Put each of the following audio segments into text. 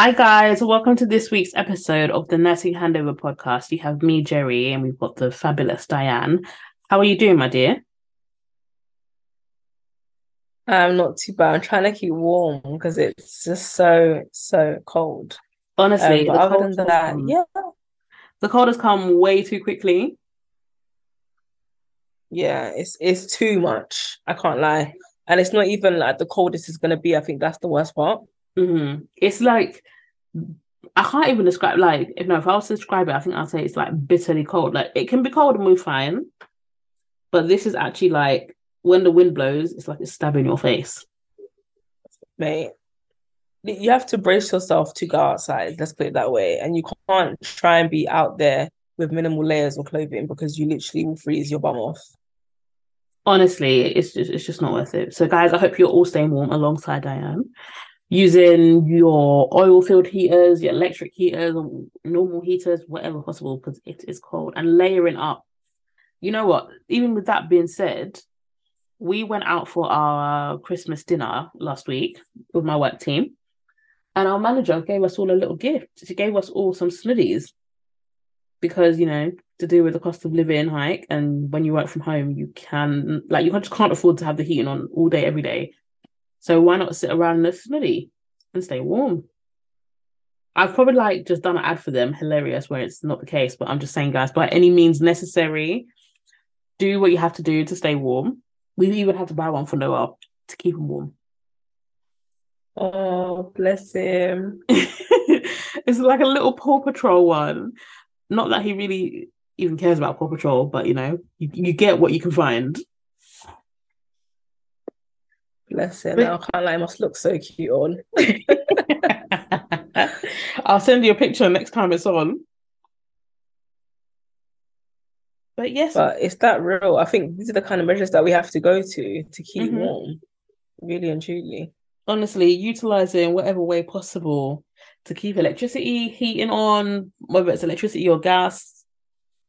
Hi, guys. Welcome to this week's episode of the Nursing Handover podcast. You have me, Gerry, and we've got the fabulous Dianne. How are you doing, my dear? I'm not too bad. I'm trying to keep warm because it's just so, so cold. Honestly, Um, the other cold than that, come- yeah, the cold has come way too quickly. yeah, it's it's too much. I can't lie. And it's not even like the coldest is gonna be. I think that's the worst part. Hmm It's like I can't even describe. Like, if no, if I was to describe it, I think I'd say it's like bitterly cold. Like, it can be cold and move fine, but this is actually like when the wind blows, it's like it's stabbing your face. mate. You have to brace yourself to go outside, let's put it that way. And you can't try and be out there with minimal layers of clothing because you literally will freeze your bum off. honestly, it's just it's just not worth it. So, guys, I hope you're all staying warm alongside Dianne, using your oil-filled heaters, your electric heaters, or normal heaters, whatever possible, because it is cold, and layering up. You know what? Even with that being said, we went out for our Christmas dinner last week with my work team, and our manager gave us all a little gift. She gave us all some snuddies because you know to do with the cost of living hike and when you work from home you can like you just can't afford to have the heating on all day every day so why not sit around in a snuddy and stay warm? I've probably like just done an ad for them hilarious where it's not the case but i'm just saying guys by any means necessary do what you have to do to stay warm. We even had to buy one for noel to keep him warm. Oh, bless him. it's like a little paw patrol one. Not that he really even cares about paw patrol but you know you, you get what you can find Bless him. But- I can't lie, he must look so cute on. I'll send you a picture next time it's on. But yes, But it's that real. I think these are the kind of measures that we have to go to to keep Mhm. warm, really and truly. honestly, utilizing whatever way possible to keep electricity heating on, whether it's electricity or gas,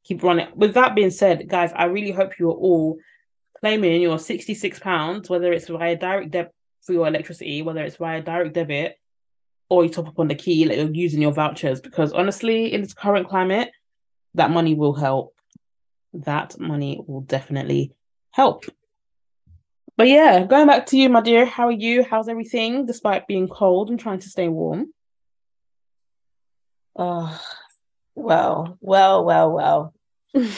keep running. With that being said, guys, I really hope you are all claiming your £66, whether it's via direct debit for your electricity, whether it's via direct debit, or you top up on the key, like you're using your vouchers. Because honestly, in this current climate, that money will help. That money will definitely help. But yeah, going back to you, my dear. How are you? How's everything despite being cold and trying to stay warm? Oh, well, well, well, well.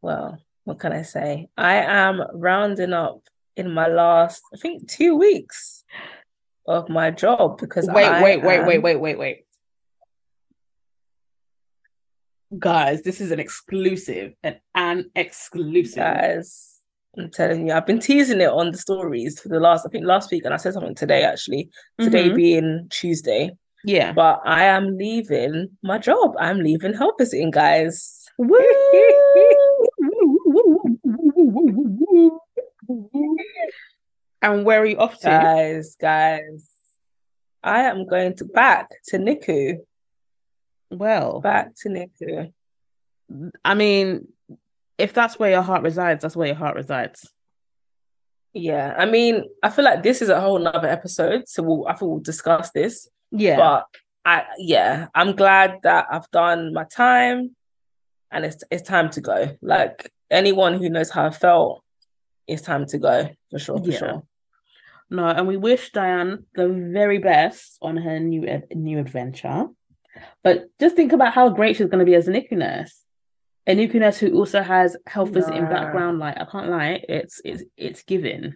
Well, what can I say? I am rounding up in my last, I think, two weeks of my job because Wait, I wait, wait, wait, am- wait, wait, wait. Guys, this is an exclusive, an, an exclusive. Guys, I'm telling you, I've been teasing it on the stories for the last, I think last week, and I said something today actually. Today Mhm. being Tuesday, Yeah. but I am leaving my job. I'm leaving help visiting, guys. and where are you off to? Guys, guys, I am going to back to NICU. well, Back to NICU. I mean, if that's where your heart resides, that's where your heart resides. Yeah, I mean, I feel like this is a whole nother episode, so we'll I think we'll discuss this. Yeah. But I yeah, I'm glad that I've done my time and it's it's time to go. Like anyone who knows how I felt, it's time to go for sure, for Yeah. sure. No, and we wish Dianne the very best on her new ad- new adventure. But just think about how great she's going to be as a NICU nurse. A NICU nurse who also has health visiting background. Like I can't lie, it's it's it's giving.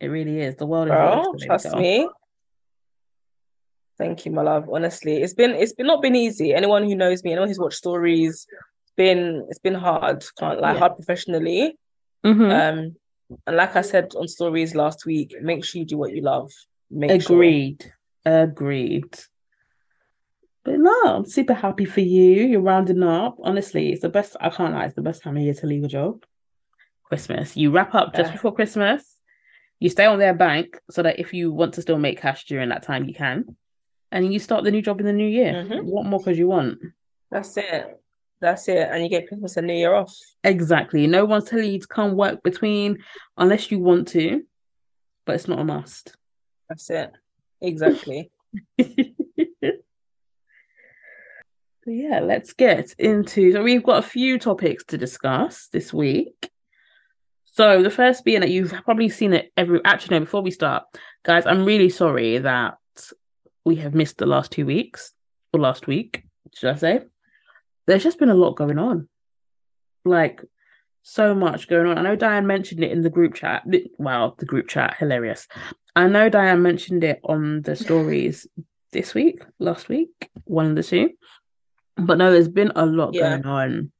It really is. The world is Bro, your oyster, baby trust me. Thank you, my love. Honestly, it's been it's been not been easy. Anyone who knows me, anyone who's watched stories, been it's been hard. Can't lie, Yeah. hard professionally. Mhm. Um, and like I said on stories last week, make sure you do what you love. Make sure. Agreed. Agreed. But no, I'm super happy for you. You're rounding up. Honestly, it's the best. I can't lie. It's the best time of year to leave a job. Christmas. You wrap up just before Christmas. You stay on their bank so that if you want to still make cash during that time, you can. And you start the new job in the new year. Mhm. What more could you want? That's it. That's it. And you get Christmas and New Year off. Exactly. No one's telling you to come work between unless you want to, but it's not a must. That's it. Exactly. So yeah, let's get into. So we've got a few topics to discuss this week. So the first being that you've probably seen it every. Actually, no. Before we start, guys, I'm really sorry that we have missed the last two weeks or last week, should I say? There's just been a lot going on, like so much going on. I know Dianne mentioned it in the group chat. Wow, the group chat, hilarious. I know Dianne mentioned it on the stories this week, last week, one of the two. But no, there's been a lot Yeah. going on,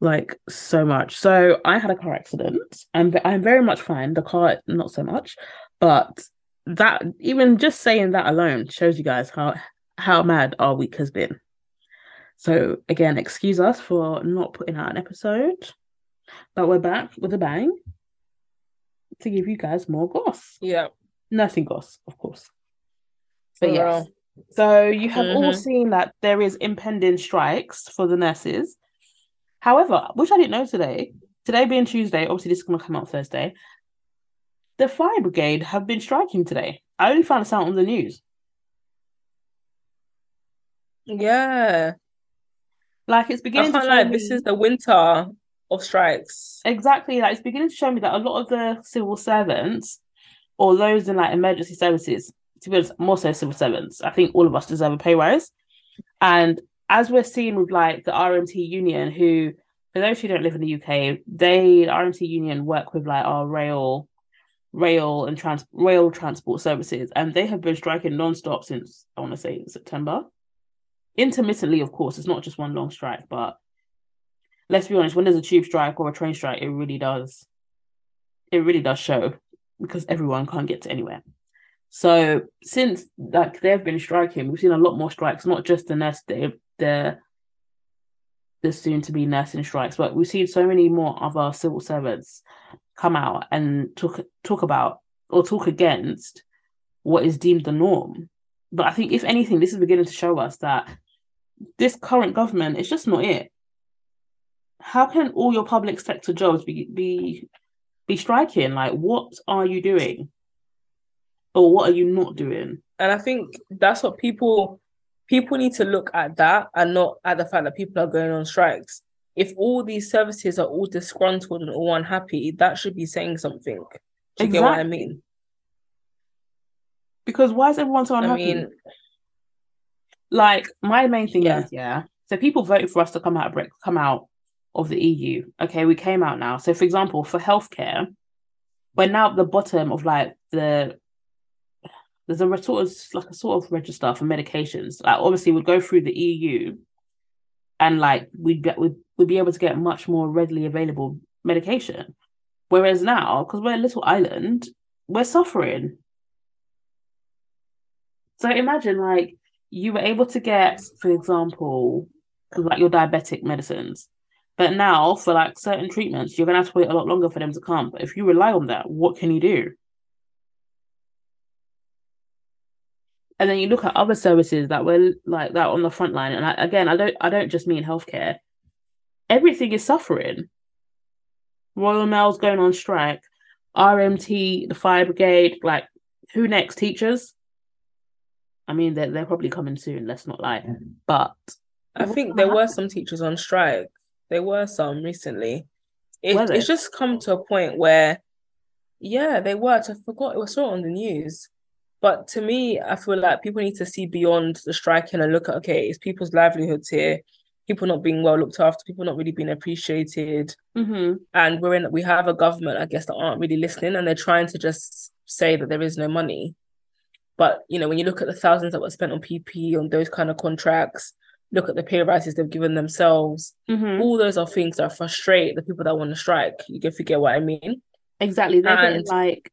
like so much. So I had a car accident. I'm I'm very much fine. The car, not so much, but that even just saying that alone shows you guys how how mad our week has been. So again, excuse us for not putting out an episode, but we're back with a bang to give you guys more goss, Yeah. nursing goss, of course. But yes. So you have all Mhm. seen that there is impending strikes for the nurses. However, which I didn't know today, today being Tuesday, obviously this is going to come out Thursday. The fire brigade have been striking today. I only found this out on the news. Yeah. Like it's beginning to lie, me this is the winter of strikes. exactly like it's beginning to show me that a lot of the civil servants or those in like emergency services, to be honest, more so civil servants, I think all of us deserve a pay rise. And as we're seeing with like the RMT union, who for those who don't live in the UK, they the RMT union work with like our rail, rail and trans rail transport services, and they have been striking non-stop since I want to say September. Intermittently, of course, it's not just one long strike, but let's be honest, when there's a tube strike or a train strike, it really does, it really does show because everyone can't get to anywhere. So since like they've been striking, we've seen a lot more strikes, not just the nurse, the the, the soon to be nursing strikes, but we've seen so many more of our civil servants come out and talk talk about or talk against what is deemed the norm. But I think if anything, this is beginning to show us that this current government is just not it. How can all your public sector jobs be be be striking? Like, what are you doing? Or what are you not doing? And I think that's what people people need to look at that and not at the fact that people are going on strikes. If all these services are all disgruntled and all unhappy, that should be saying something. Do you get what I mean? Because why is everyone so I unhappy? mean, like my main thing Yeah. is yeah. So people voted for us to come out of Bre- come out of the EU. Okay, we came out now. So for example, for healthcare, we're now at the bottom of like the there's a sort of like a sort of register for medications. Like obviously we'd go through the EU and like we'd get we'd, we'd be able to get much more readily available medication. Whereas now, because we're a little island, we're suffering. So imagine like you were able to get, for example, like your diabetic medicines. But now for like certain treatments, you're gonna have to wait a lot longer for them to come. But if you rely on that, what can you do? And then you look at other services that were like that on the front line. And I, again, I don't I don't just mean healthcare. Everything is suffering. Royal Mail's going on strike, RMT, the fire brigade, like who next? Teachers? I mean, they're they're probably coming soon. Let's not lie. But I think gonna there were some teachers on strike. There were some recently. It, Were it's just come to a point where, yeah, they were. I forgot it was saw it on the news. But to me, I feel like people need to see beyond the striking and look at okay, it's people's livelihoods here, people not being well looked after, people not really being appreciated, hmm and we're in we have a government, I guess, that aren't really listening and they're trying to just say that there is no money. But you know, when you look at the thousands that were spent on PP on those kind of contracts, look at the pay rises they've given themselves, hmm all those are things that frustrate the people that want to strike. You can forget what I mean. Exactly. They're And- like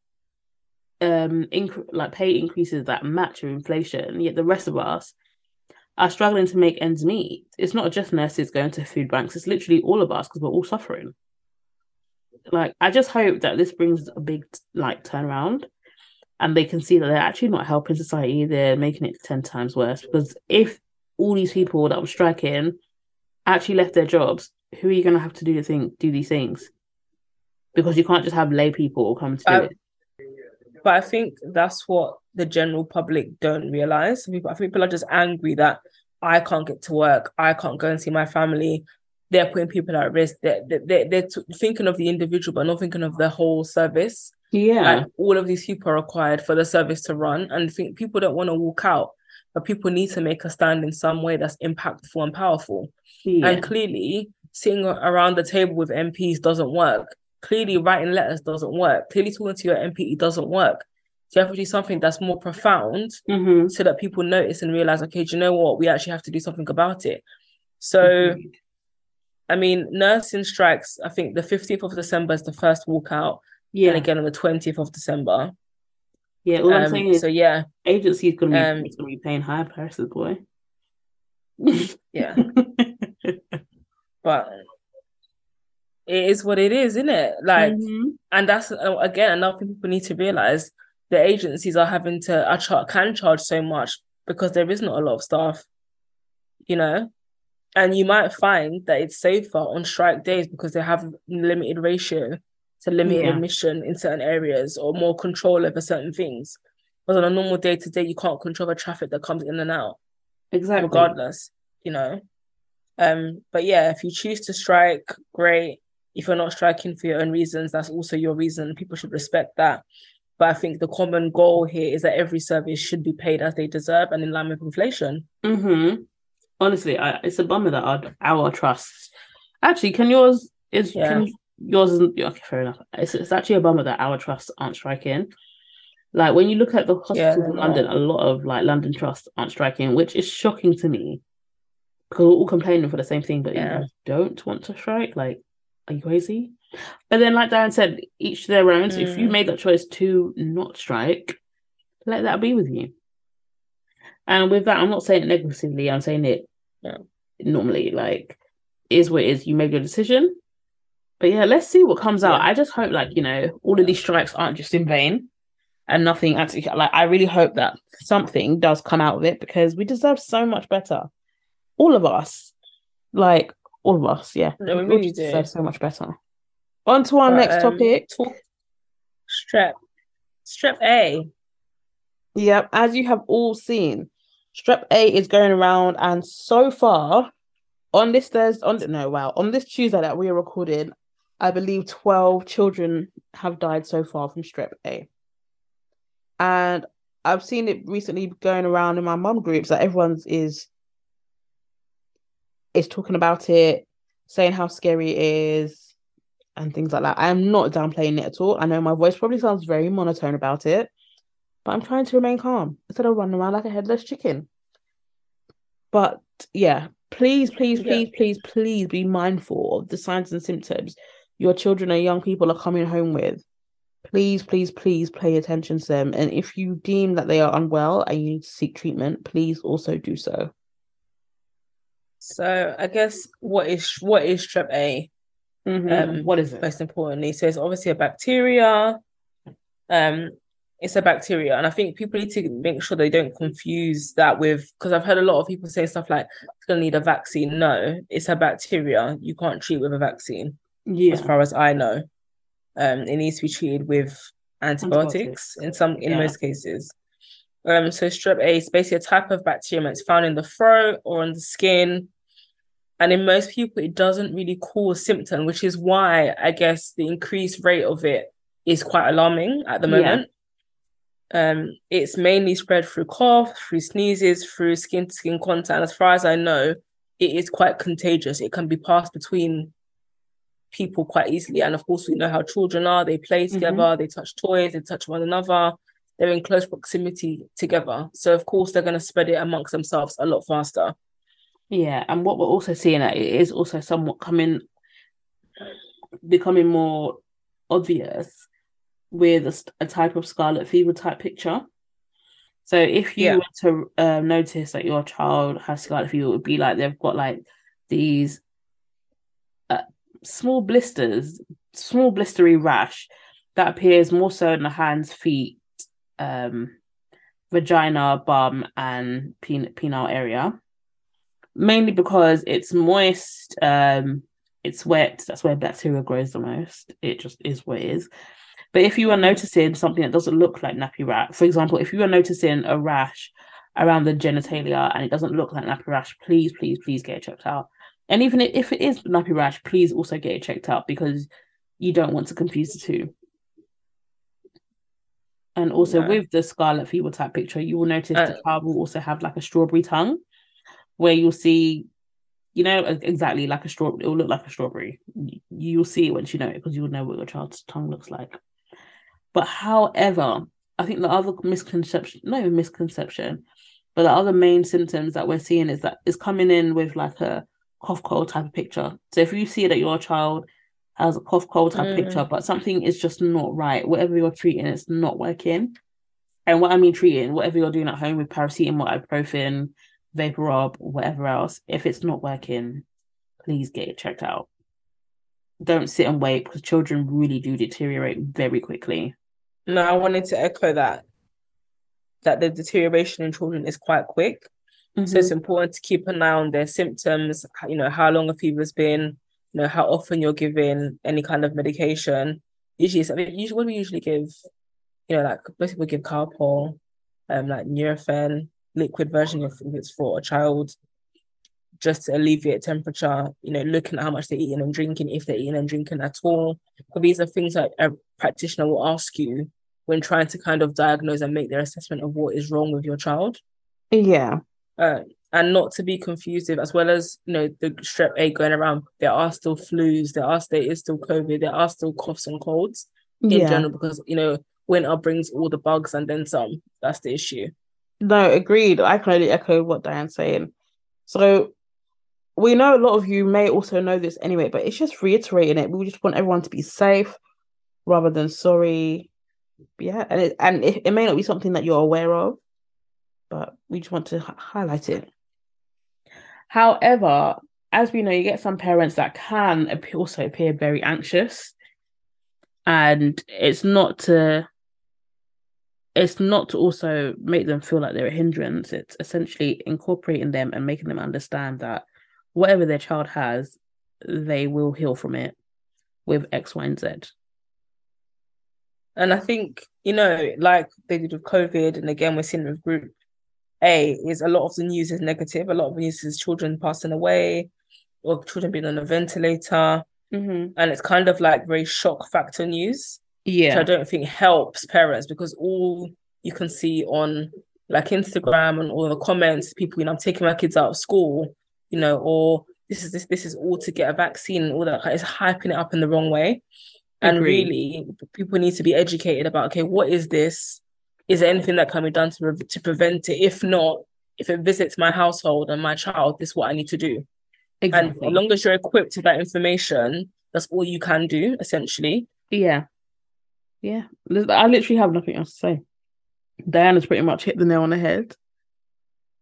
um inc- like pay increases that match with inflation, yet the rest of us are struggling to make ends meet. It's not just nurses going to food banks, it's literally all of us because we're all suffering. Like I just hope that this brings a big like turnaround and they can see that they're actually not helping society, they're making it 10 times worse. Because if all these people that were striking actually left their jobs, who are you gonna have to do the thing do these things? Because you can't just have lay people come to do it. But I think that's what the general public don't realize. People, I think people are just angry that I can't get to work, I can't go and see my family. They're putting people at risk. They're, they're, they're thinking of the individual, but not thinking of the whole service. Yeah. Like all of these people are required for the service to run. And I think people don't want to walk out, but people need to make a stand in some way that's impactful and powerful. yeah. And clearly, sitting around the table with MPs doesn't work. Clearly, writing letters doesn't work. Clearly, talking to your MP doesn't work. So you have to do something that's more profound mm-hmm. so that people notice and realize, okay, do you know what? We actually have to do something about it. So, Agreed. I mean, nursing strikes, I think the 15th of December is the first walkout, yeah. and again on the 20th of December. yeah. All I'm Um, saying is so, yeah, agency's gonna be, um, gonna be paying higher prices, boy. yeah. But it is what it is, isn't it? Like, Mhm. and that's uh, again another thing people need to realize the agencies are having to are char- can charge so much because there is not a lot of staff you know and you might find that it's safer on strike days because they have limited ratio to limited Yeah. admission in certain areas or more control over certain things but on a normal day to day you can't control the traffic that comes in and out Exactly. regardless, you know. Um, but yeah, if you choose to strike, great. If you're not striking for your own reasons, that's also your reason. People should respect that. But I think the common goal here is that every service should be paid as they deserve and in line with inflation. Mm-hmm. Honestly, I, it's a bummer that our our trusts. Actually, can yours is Yeah. can yours isn't okay? Fair enough. It's it's actually a bummer that our trusts aren't striking. Like when you look at the hospitals they're in London, a lot of like London trusts aren't striking, which is shocking to me. Because we're all complaining for the same thing, but Yeah. you don't want to strike. Like, are you crazy? But then, like Darren said, each to their own. So if you Mm. made that choice to not strike, let that be with you. And with that, I'm not saying it negatively. I'm saying it Yeah. normally. Like, is what it is. You made your decision. But yeah, let's see what comes out. Yeah. I just hope, like you know, all of these strikes aren't just in vain, and nothing actually. Like, I really hope that something does come out of it because we deserve so much better. All of us, like all of us, yeah, No, we all really do. deserve so much better. On to our But, next um, topic. Talk strep. Strep A. Yep, as you have all seen, Strep A is going around, and so far, on this Thursday, on no, wow, on this Tuesday that we are recording, I believe twelve children have died so far from Strep A, and I've seen it recently going around in my mum groups that everyone's is is talking about it, saying how scary it is, and things like that. I am not downplaying it at all. I know my voice probably sounds very monotone about it but I'm trying to remain calm instead of running around like a headless chicken. But yeah, please, please, Yeah. please, please, please be mindful of the signs and symptoms your children and young people are coming home with. Please, please, please pay attention to them. And if you deem that they are unwell and you need to seek treatment, please also do so. So I guess what is what is strep A? Um, what is it? most importantly. So it's obviously a bacteria. Um, it's a bacteria, and I think people need to make sure they don't confuse that with because I've heard a lot of people say stuff like it's gonna need a vaccine. No, it's a bacteria. You can't treat with a vaccine, Yeah. as far as I know. Um, it needs to be treated with antibiotics, Antibiotics. in some in Yeah. most cases. Um, so strep A is basically a type of bacterium that's found in the throat or on the skin. And in most people, it doesn't really cause symptom, which is why I guess the increased rate of it is quite alarming at the Yeah. moment. Um, it's mainly spread through cough, through sneezes, through skin to skin contact. And as far as I know, it is quite contagious. It can be passed between people quite easily. And of course, we know how children are. They play Mhm. together, they touch toys, they touch one another, they're in close proximity together. So of course they're gonna spread it amongst themselves a lot faster. Yeah, and what we're also seeing that it is also somewhat coming, becoming more obvious with a, a type of scarlet fever type picture. So if you Yeah. were to um, notice that your child has scarlet fever, it would be like they've got like these uh, small blisters, small blistery rash that appears more so in the hands, feet, um, vagina, bum, and pen- penile area mainly because it's moist, um, it's wet. That's where bacteria grows the most. It just is what it is. But if you are noticing something that doesn't look like nappy rash, for example, if you are noticing a rash around the genitalia and it doesn't look like nappy rash, please, please, please get it checked out. And even if it is nappy rash, please also get it checked out because you don't want to confuse the two. And also with the scarlet fever type picture, you will notice uh, the child will also have like a strawberry tongue, where you'll see, you know, exactly like a straw. It will look like a strawberry. You'll see it once you know it because you'll know what your child's tongue looks like. But however, I think the other misconception, not even misconception, but the other main symptoms that we're seeing is that it's coming in with like a cough cold type of picture. So if you see that your child has a cough cold type mm. picture, but something is just not right. Whatever you're treating, it's not working. And what I mean treating, whatever you're doing at home with paracetamol, ibuprofen, vapor rub, whatever else, if it's not working, please get it checked out. Don't sit and wait because children really do deteriorate very quickly. No, I wanted to echo that. That the deterioration in children is quite quick. Mm-hmm. So it's mm-hmm. important to keep an eye on their symptoms, you know, how long a fever's been, you know how often you're giving any kind of medication. Usually, I mean, usually what we usually give, you know, like most people give Calpol, um, like Nurofen, liquid version if it's for a child, just to alleviate temperature. You know, looking at how much they're eating and drinking, if they're eating and drinking at all. But these are things that a practitioner will ask you when trying to kind of diagnose and make their assessment of what is wrong with your child. Yeah. Uh, and not to be confused as well as you know the strep A going around, there are still flus, there are there is still COVID, there are still coughs and colds in yeah. general because you know winter brings all the bugs and then some. That's the issue. No, agreed. I can only echo what Dianne's saying. So we know a lot of you may also know this anyway, but it's just reiterating it. We just want everyone to be safe rather than sorry. Yeah, and it, and it, it may not be something that you're aware of, but we just want to h- highlight it. However, as we know, you get some parents that can also appear very anxious, and it's not to it's not to also make them feel like they're a hindrance. It's essentially incorporating them and making them understand that whatever their child has, they will heal from it with X, Y, and Z. And I think, you know, like they did with COVID, and again, we're seeing with group a is a lot of the news is negative. A lot of the news is children passing away or children being on a ventilator. Mm-hmm. And it's kind of like very shock factor news. Yeah. Which I don't think helps parents because all you can see on like Instagram and all the comments, people, you know, I'm taking my kids out of school, you know, or this is this this is all to get a vaccine and all that is hyping it up in the wrong way. And Agreed. really people need to be educated about okay, what is this? Is there anything that can be done to, to prevent it? If not, if it visits my household and my child, this is what I need to do. Exactly. And as long as you're equipped with that information, that's all you can do, essentially. Yeah. Yeah. I literally have nothing else to say. Dianne's pretty much hit the nail on the head.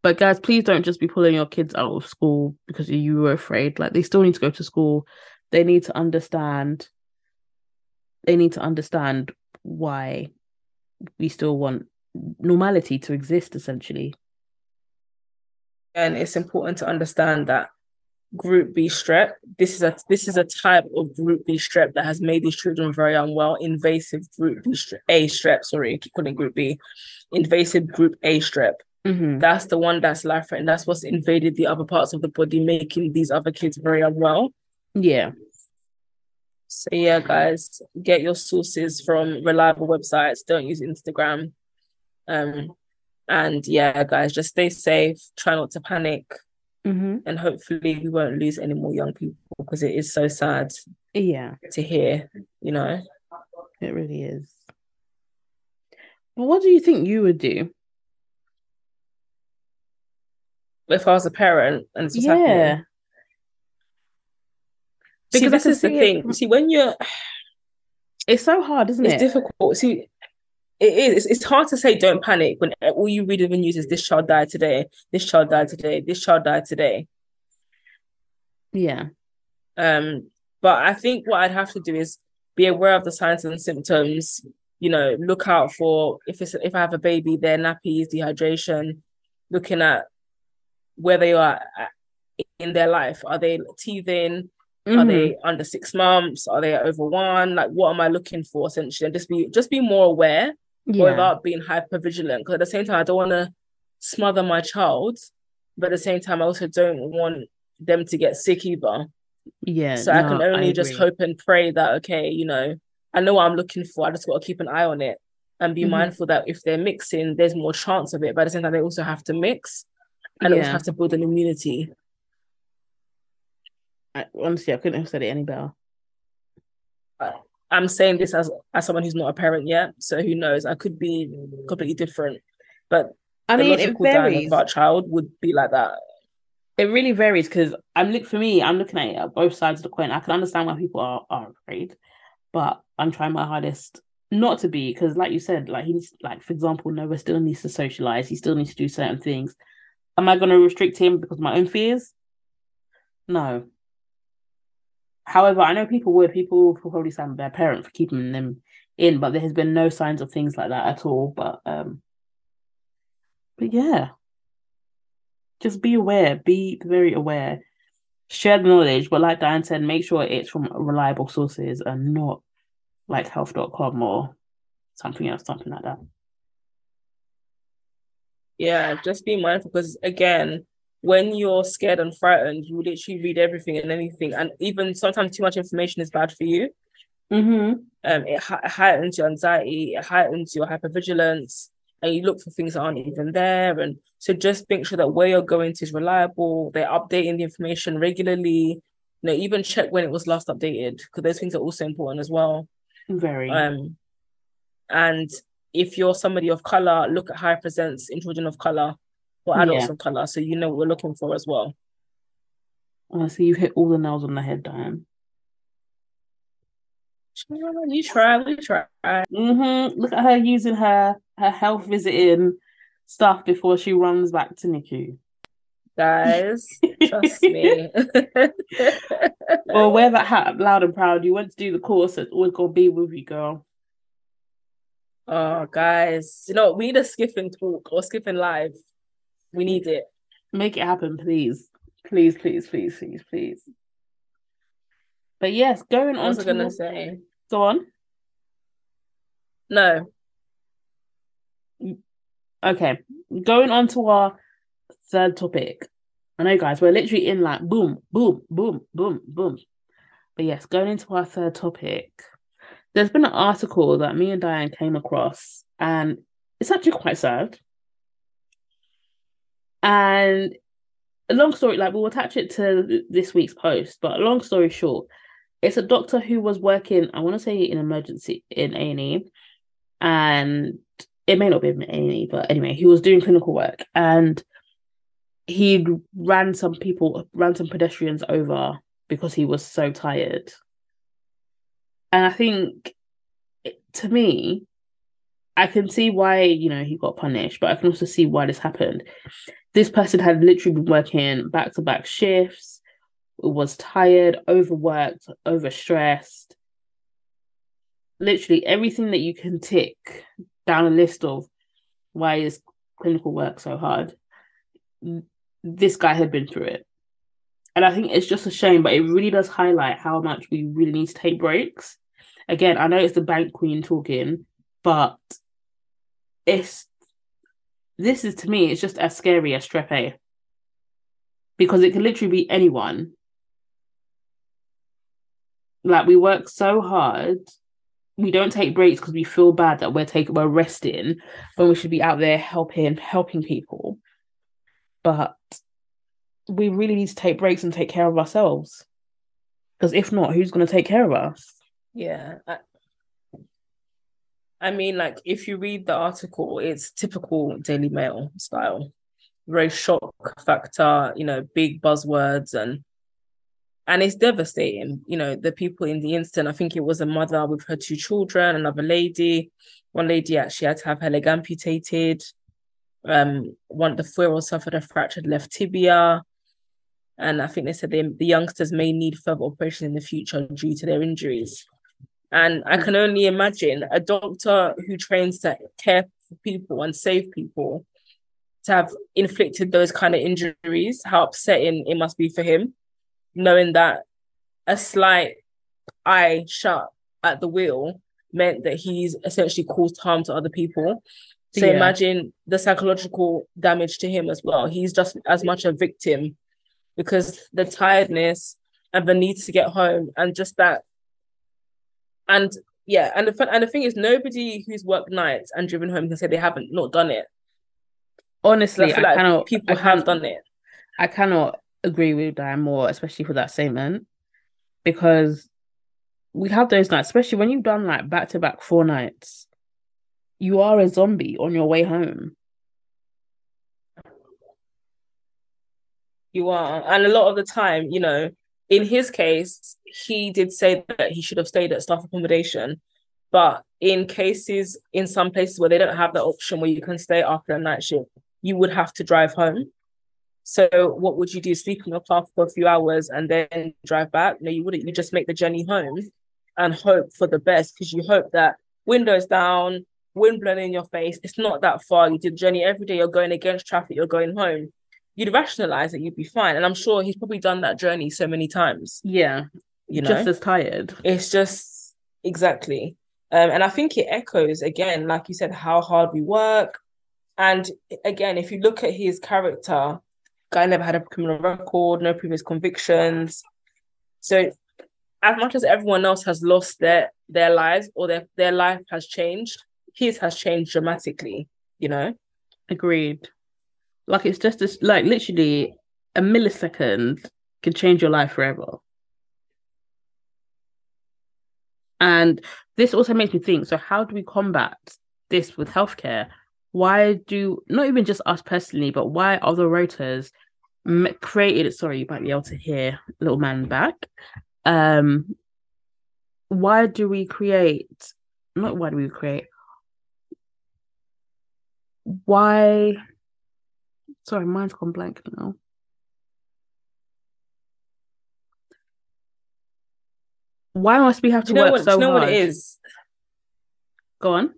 But guys, please don't just be pulling your kids out of school because you were afraid. Like they still need to go to school. They need to understand. They need to understand why we still want normality to exist essentially. And it's important to understand that group b strep this is a this is a type of group b strep that has made these children very unwell. Invasive group b strep a strep sorry I keep calling group b. Invasive group a strep. Mm-hmm. that's the one that's life threatening that's what's invaded the other parts of the body making these other kids very unwell. Yeah so yeah, guys, get your sources from reliable websites. Don't use Instagram. Um, and yeah, guys, just stay safe. Try not to panic, mm-hmm. and hopefully we won't lose any more young people because it is so sad. Yeah, to hear. You know, it really is. But what do you think you would do? If I was a parent and it's yeah. Happening? Because this is the thing. It. See, when you're, it's so hard, isn't it's it? It's difficult. See, it is. It's, it's hard to say don't panic when all you read in the news is this child died today, this child died today, this child died today. Yeah. Um, but I think what I'd have to do is be aware of the signs and symptoms. You know, look out for if it's if I have a baby, their nappies, dehydration, looking at where they are in their life. Are they teething? Mm-hmm. Are they under six months? Are they over one? Like, what am I looking for essentially? And just be just be more aware yeah. without being hyper vigilant. Because at the same time, I don't want to smother my child, but at the same time, I also don't want them to get sick either. Yeah. So no, I can only I just hope and pray that okay, you know, I know what I'm looking for. I just got to keep an eye on it and be mm-hmm. mindful that if they're mixing, there's more chance of it. But at the same time, they also have to mix and yeah. also have to build an immunity. I, honestly, I couldn't have said it any better. I'm saying this as as someone who's not a parent yet, so who knows? I could be completely different, but I mean, it varies. Of our child would be like that. It really varies because I'm look for me. I'm looking at it at both sides of the coin. I can understand why people are are afraid, but I'm trying my hardest not to be because, like you said, like he's like for example, Noah still needs to socialize. He still needs to do certain things. Am I going to restrict him because of my own fears? No, However, I know people would. People will probably stand their parent for keeping them in, but there has been no signs of things like that at all. But um, but yeah, just be aware. Be very aware. Share the knowledge, but like Dianne said, make sure it's from reliable sources and not like health.com or something else, something like that. Yeah, just be mindful because again, when you're scared and frightened, you literally read everything and anything, and even sometimes too much information is bad for you. Mm-hmm. Um, it heightens your anxiety, it heightens your hypervigilance, and you look for things that aren't even there. And so, just make sure that where you're going to is reliable. They're updating the information regularly. You know, even check when it was last updated because those things are also important as well. Very. Um, and if you're somebody of color, look at how it presents in children of color for adults yeah. of color, so you know what we're looking for as well. Honestly, you've hit all the nails on the head, Dianne. You try, we try. Mm-hmm. Look at her using her her health visiting stuff before she runs back to NICU. Guys, trust me. well, wear that hat loud and proud. You went to do the course, it's always gonna be with you, girl. Oh, guys, you know we need a SCPHN talk or SCPHN live. We need it. Make it happen, please. Please, please, please, please, please. But yes, going on. What was I gonna say? Go on. No. Okay, going on to our third topic. I know, guys, we're literally in like boom, boom, boom, boom, boom. But yes, going into our third topic, there's been an article that me and Dianne came across, and it's actually quite sad. And a long story, like we'll attach it to this week's post, but a long story short, it's a doctor who was working, I want to say in emergency in A&E, and it may not be in A&E, but anyway, he was doing clinical work and he ran some people, ran some pedestrians over because he was so tired. And I think to me, I can see why, you know, he got punished, but I can also see why this happened this person had literally been working back to back shifts, was tired, overworked, overstressed. Literally everything that you can tick down a list of why is clinical work so hard. This guy had been through it. And I think it's just a shame, but it really does highlight how much we really need to take breaks. Again, I know it's the bank queen talking, but it's this is to me, it's just as scary as strep A. Because it can literally be anyone. Like we work so hard, we don't take breaks because we feel bad that we're taking we're resting when we should be out there helping helping people. But we really need to take breaks and take care of ourselves. Because if not, who's going to take care of us? Yeah, I, mean, like if you read the article, it's typical Daily Mail style, very shock factor, you know, big buzzwords and and it's devastating. You know, the people in the incident, I think it was a mother with her two children, another lady. One lady actually had to have her leg amputated. Um, one the four suffered a fractured left tibia. And I think they said they, the youngsters may need further operation in the future due to their injuries. And I can only imagine a doctor who trains to care for people and save people to have inflicted those kind of injuries, how upsetting it must be for him, knowing that a slight eye shut at the wheel meant that he's essentially caused harm to other people. So Yeah. imagine the psychological damage to him as well. He's just as much a victim because the tiredness and the need to get home and just that and yeah, and the and the thing is nobody who's worked nights and driven home can say they haven't not done it. I Honestly, I, feel like cannot. people I have done it. I cannot agree with Dianne more, especially for that statement, because we have those nights, especially when you've done like back to back four nights. You are a zombie on your way home. You are. And a lot of the time, you know, in his case, he did say that he should have stayed at staff accommodation. But in cases, in some places where they don't have that option where you can stay after a night shift, you would have to drive home. So what would you do? Sleep in your car for a few hours and then drive back? No, you wouldn't. You just make the journey home and hope for the best because you hope that windows down, wind blowing in your face. It's not that far. You do the journey every day. You're going against traffic. You're going home. You'd rationalize that you'd be fine. And I'm sure he's probably done that journey so many times. Yeah, You know, just as tired. it's just exactly. Um, and I think it echoes again, like you said, how hard we work. And again, if you look at his character, guy never had a criminal record, no previous convictions. So as much as everyone else has lost their their lives or their, their life has changed, his has changed dramatically, you know? Agreed. Like it's just this, like literally a millisecond can change your life forever. And this also makes me think, so how do we combat this with healthcare? Why do not even just us personally, but why other rotas created? Sorry, you might be able to hear little man back. Um, why do we create? Not why do we create? Why? Sorry, mine's gone blank now. Why must we have to you know work what, so you know hard? what it is? Go on.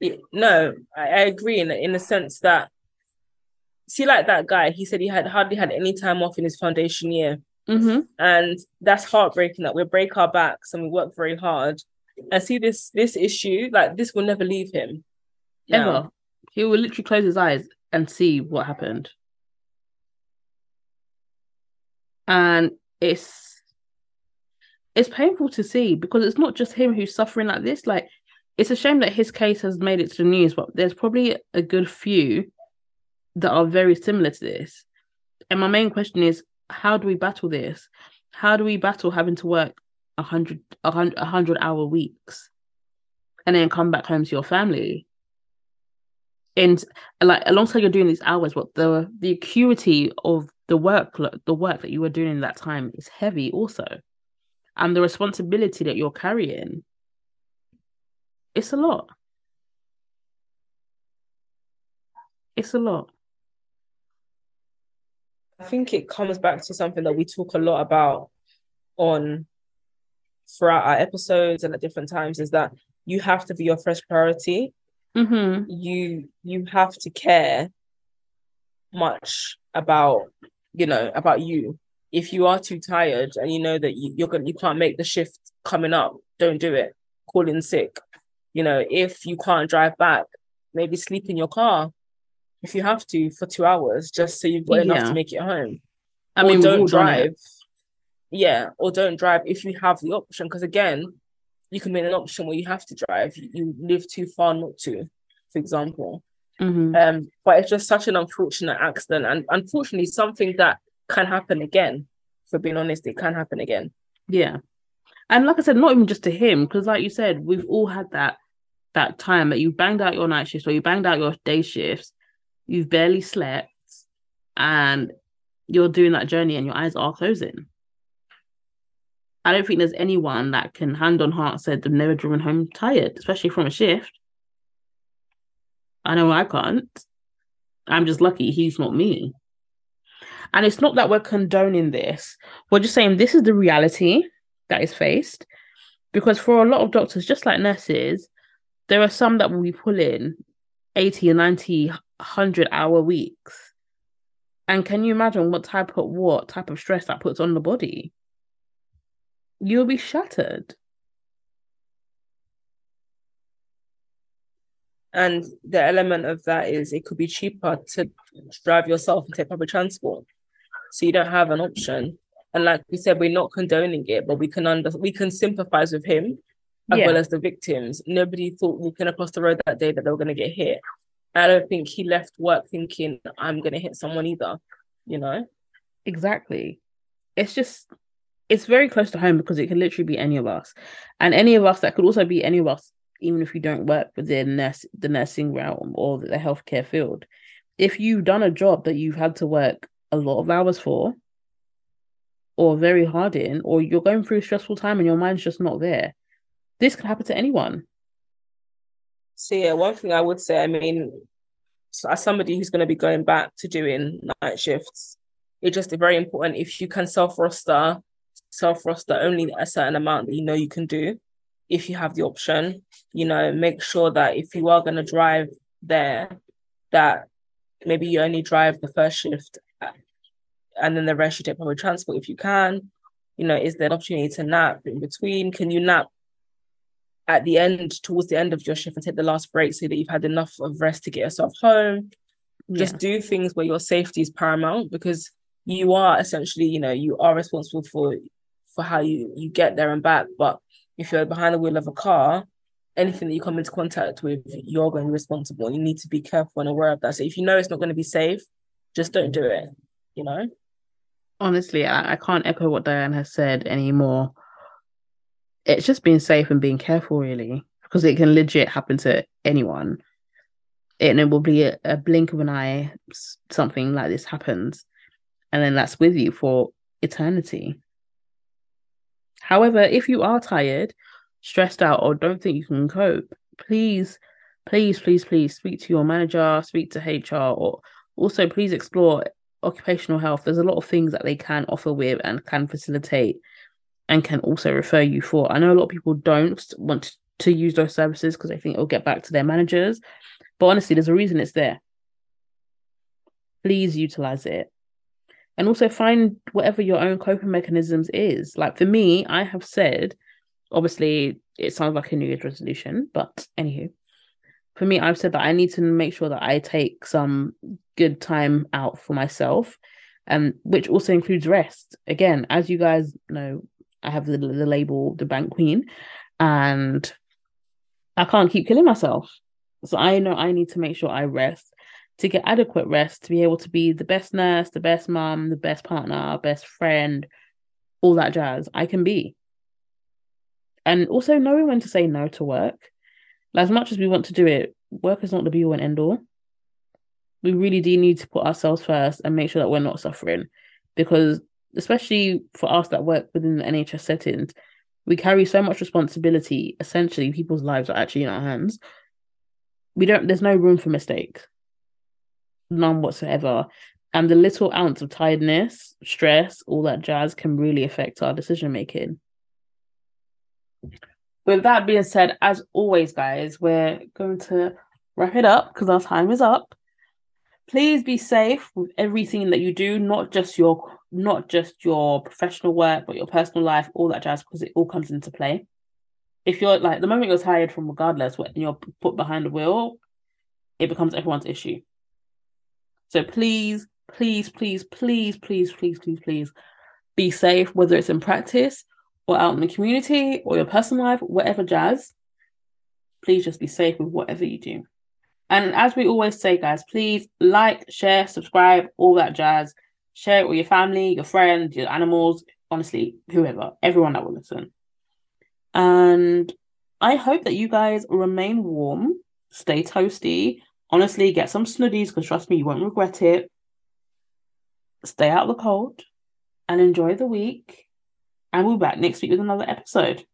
Yeah, no, I, I agree in in the sense that see, like that guy, he said he had hardly had any time off in his foundation year, Mm-hmm. and that's heartbreaking. That we break our backs and we work very hard, and see this this issue like this will never leave him. now. Ever. He will literally close his eyes and see what happened. And it's it's painful to see because it's not just him who's suffering like this. Like it's a shame that his case has made it to the news, but there's probably a good few that are very similar to this. And my main question is, how do we battle this? How do we battle having to work a hundred, a hundred, hundred hour weeks, and then come back home to your family? And like alongside you're doing these hours, what the the acuity of the work, the work that you were doing in that time is heavy also, and the responsibility that you're carrying, it's a lot. It's a lot. I think it comes back to something that we talk a lot about on throughout our episodes and at different times is that you have to be your first priority. Mm-hmm. You you have to care much about you know about you. If you are too tired and you know that you, you're gonna you can't make the shift coming up, don't do it. Call in sick. You know, if you can't drive back, maybe sleep in your car if you have to for two hours, just so you've got enough to make it home. I or mean, don't drive. Yeah, or don't drive if you have the option. Because again, you can make an option where you have to drive. You, you live too far not to, for example. Mhm. Um, but it's just such an unfortunate accident, and unfortunately, something that can happen again. For being honest, it can happen again. Yeah. And like I said, not even just to him, because like you said, we've all had that that time that you banged out your night shifts or you banged out your day shifts, you've barely slept, and you're doing that journey and your eyes are closing. I don't think there's anyone that can hand on heart said they've never driven home tired, especially from a shift. I know I can't. I'm just lucky he's not me. And it's not that we're condoning this. We're just saying this is the reality that is faced. Because for a lot of doctors, just like nurses, there are some that will be pulling 80 or 90, 100 hour weeks. And can you imagine what type of what type of stress that puts on the body? You'll be shattered. And the element of that is it could be cheaper to drive yourself and take public transport. So you don't have an option. And like we said, we're not condoning it, but we can under we can sympathize with him as Yeah. well as the victims. Nobody thought walking across the road that day that they were gonna get hit. I don't think he left work thinking I'm gonna hit someone either, you know? Exactly. It's just it's very close to home because it can literally be any of us. And any of us that could also be any of us, even if you don't work within nurse, the nursing realm or the healthcare field. If you've done a job that you've had to work a lot of hours for, or very hard in, or you're going through a stressful time and your mind's just not there, this could happen to anyone. So yeah, one thing I would say, I mean, as somebody who's going to be going back to doing night shifts, it's just very important if you can self roster, self roster only a certain amount that you know you can do. If you have the option, you know, make sure that if you are going to drive there, that maybe you only drive the first shift, and then the rest you take public transport if you can. You know, is there an opportunity to nap in between? Can you nap at the end, towards the end of your shift, and take the last break so that you've had enough of rest to get yourself home? Just do things where your safety is paramount because you are essentially, you know, you are responsible for for how you you get there and back. But if you're behind the wheel of a car, anything that you come into contact with, you're going to be responsible. You need to be careful and aware of that. So if you know it's not going to be safe, just don't do it. You know. honestly, I, I can't echo what Dianne has said anymore. It's just being safe and being careful, really, because it can legit happen to anyone. And it will be a, a blink of an eye, something like this happens, and then that's with you for eternity. However, if you are tired, stressed out, or don't think you can cope, please, please, please, please speak to your manager, speak to HR, or also please explore occupational health. There's a lot of things that they can offer with and can facilitate and can also refer you for. I know a lot of people don't want to use those services because they think it'll get back to their managers. But honestly, there's a reason it's there. Please utilize it. And also find whatever your own coping mechanisms is. Like for me, I have said, obviously, it sounds like a New Year's resolution, but anywho, for me, I've said that I need to make sure that I take some good time out for myself, um, which also includes rest. Again, as you guys know, I have the, the label the bank queen, and I can't keep killing myself. So I know I need to make sure I rest to get adequate rest to be able to be the best nurse, the best mom, the best partner, best friend, all that jazz I can be. And also knowing when to say no to work. Like, as much as we want to do it, work is not the be all and end all. We really do need to put ourselves first and make sure that we're not suffering. Because especially for us that work within the NHS settings, we carry so much responsibility. Essentially, people's lives are actually in our hands. We don't there's no room for mistakes. None whatsoever. And the little ounce of tiredness, stress, all that jazz can really affect our decision making. With that being said, as always, guys, we're going to wrap it up because our time is up. Please be safe with everything that you do, not just your not just your professional work, but your personal life, all that jazz, because it all comes into play. If you're like the moment you're tired from regardless when you're put behind the wheel, it becomes everyone's issue. So please, please, please, please, please, please, please, please be safe, whether it's in practice or out in the community or your personal life, whatever jazz. Please just be safe with whatever you do. And as we always say, guys, please like, share, subscribe, all that jazz. Share it with your family, your friends, your animals, honestly, whoever, everyone that will listen. And I hope that you guys remain warm, stay toasty. Honestly, get some snuddies because trust me, you won't regret it. Stay out of the cold and enjoy the week. And we'll be back next week with another episode.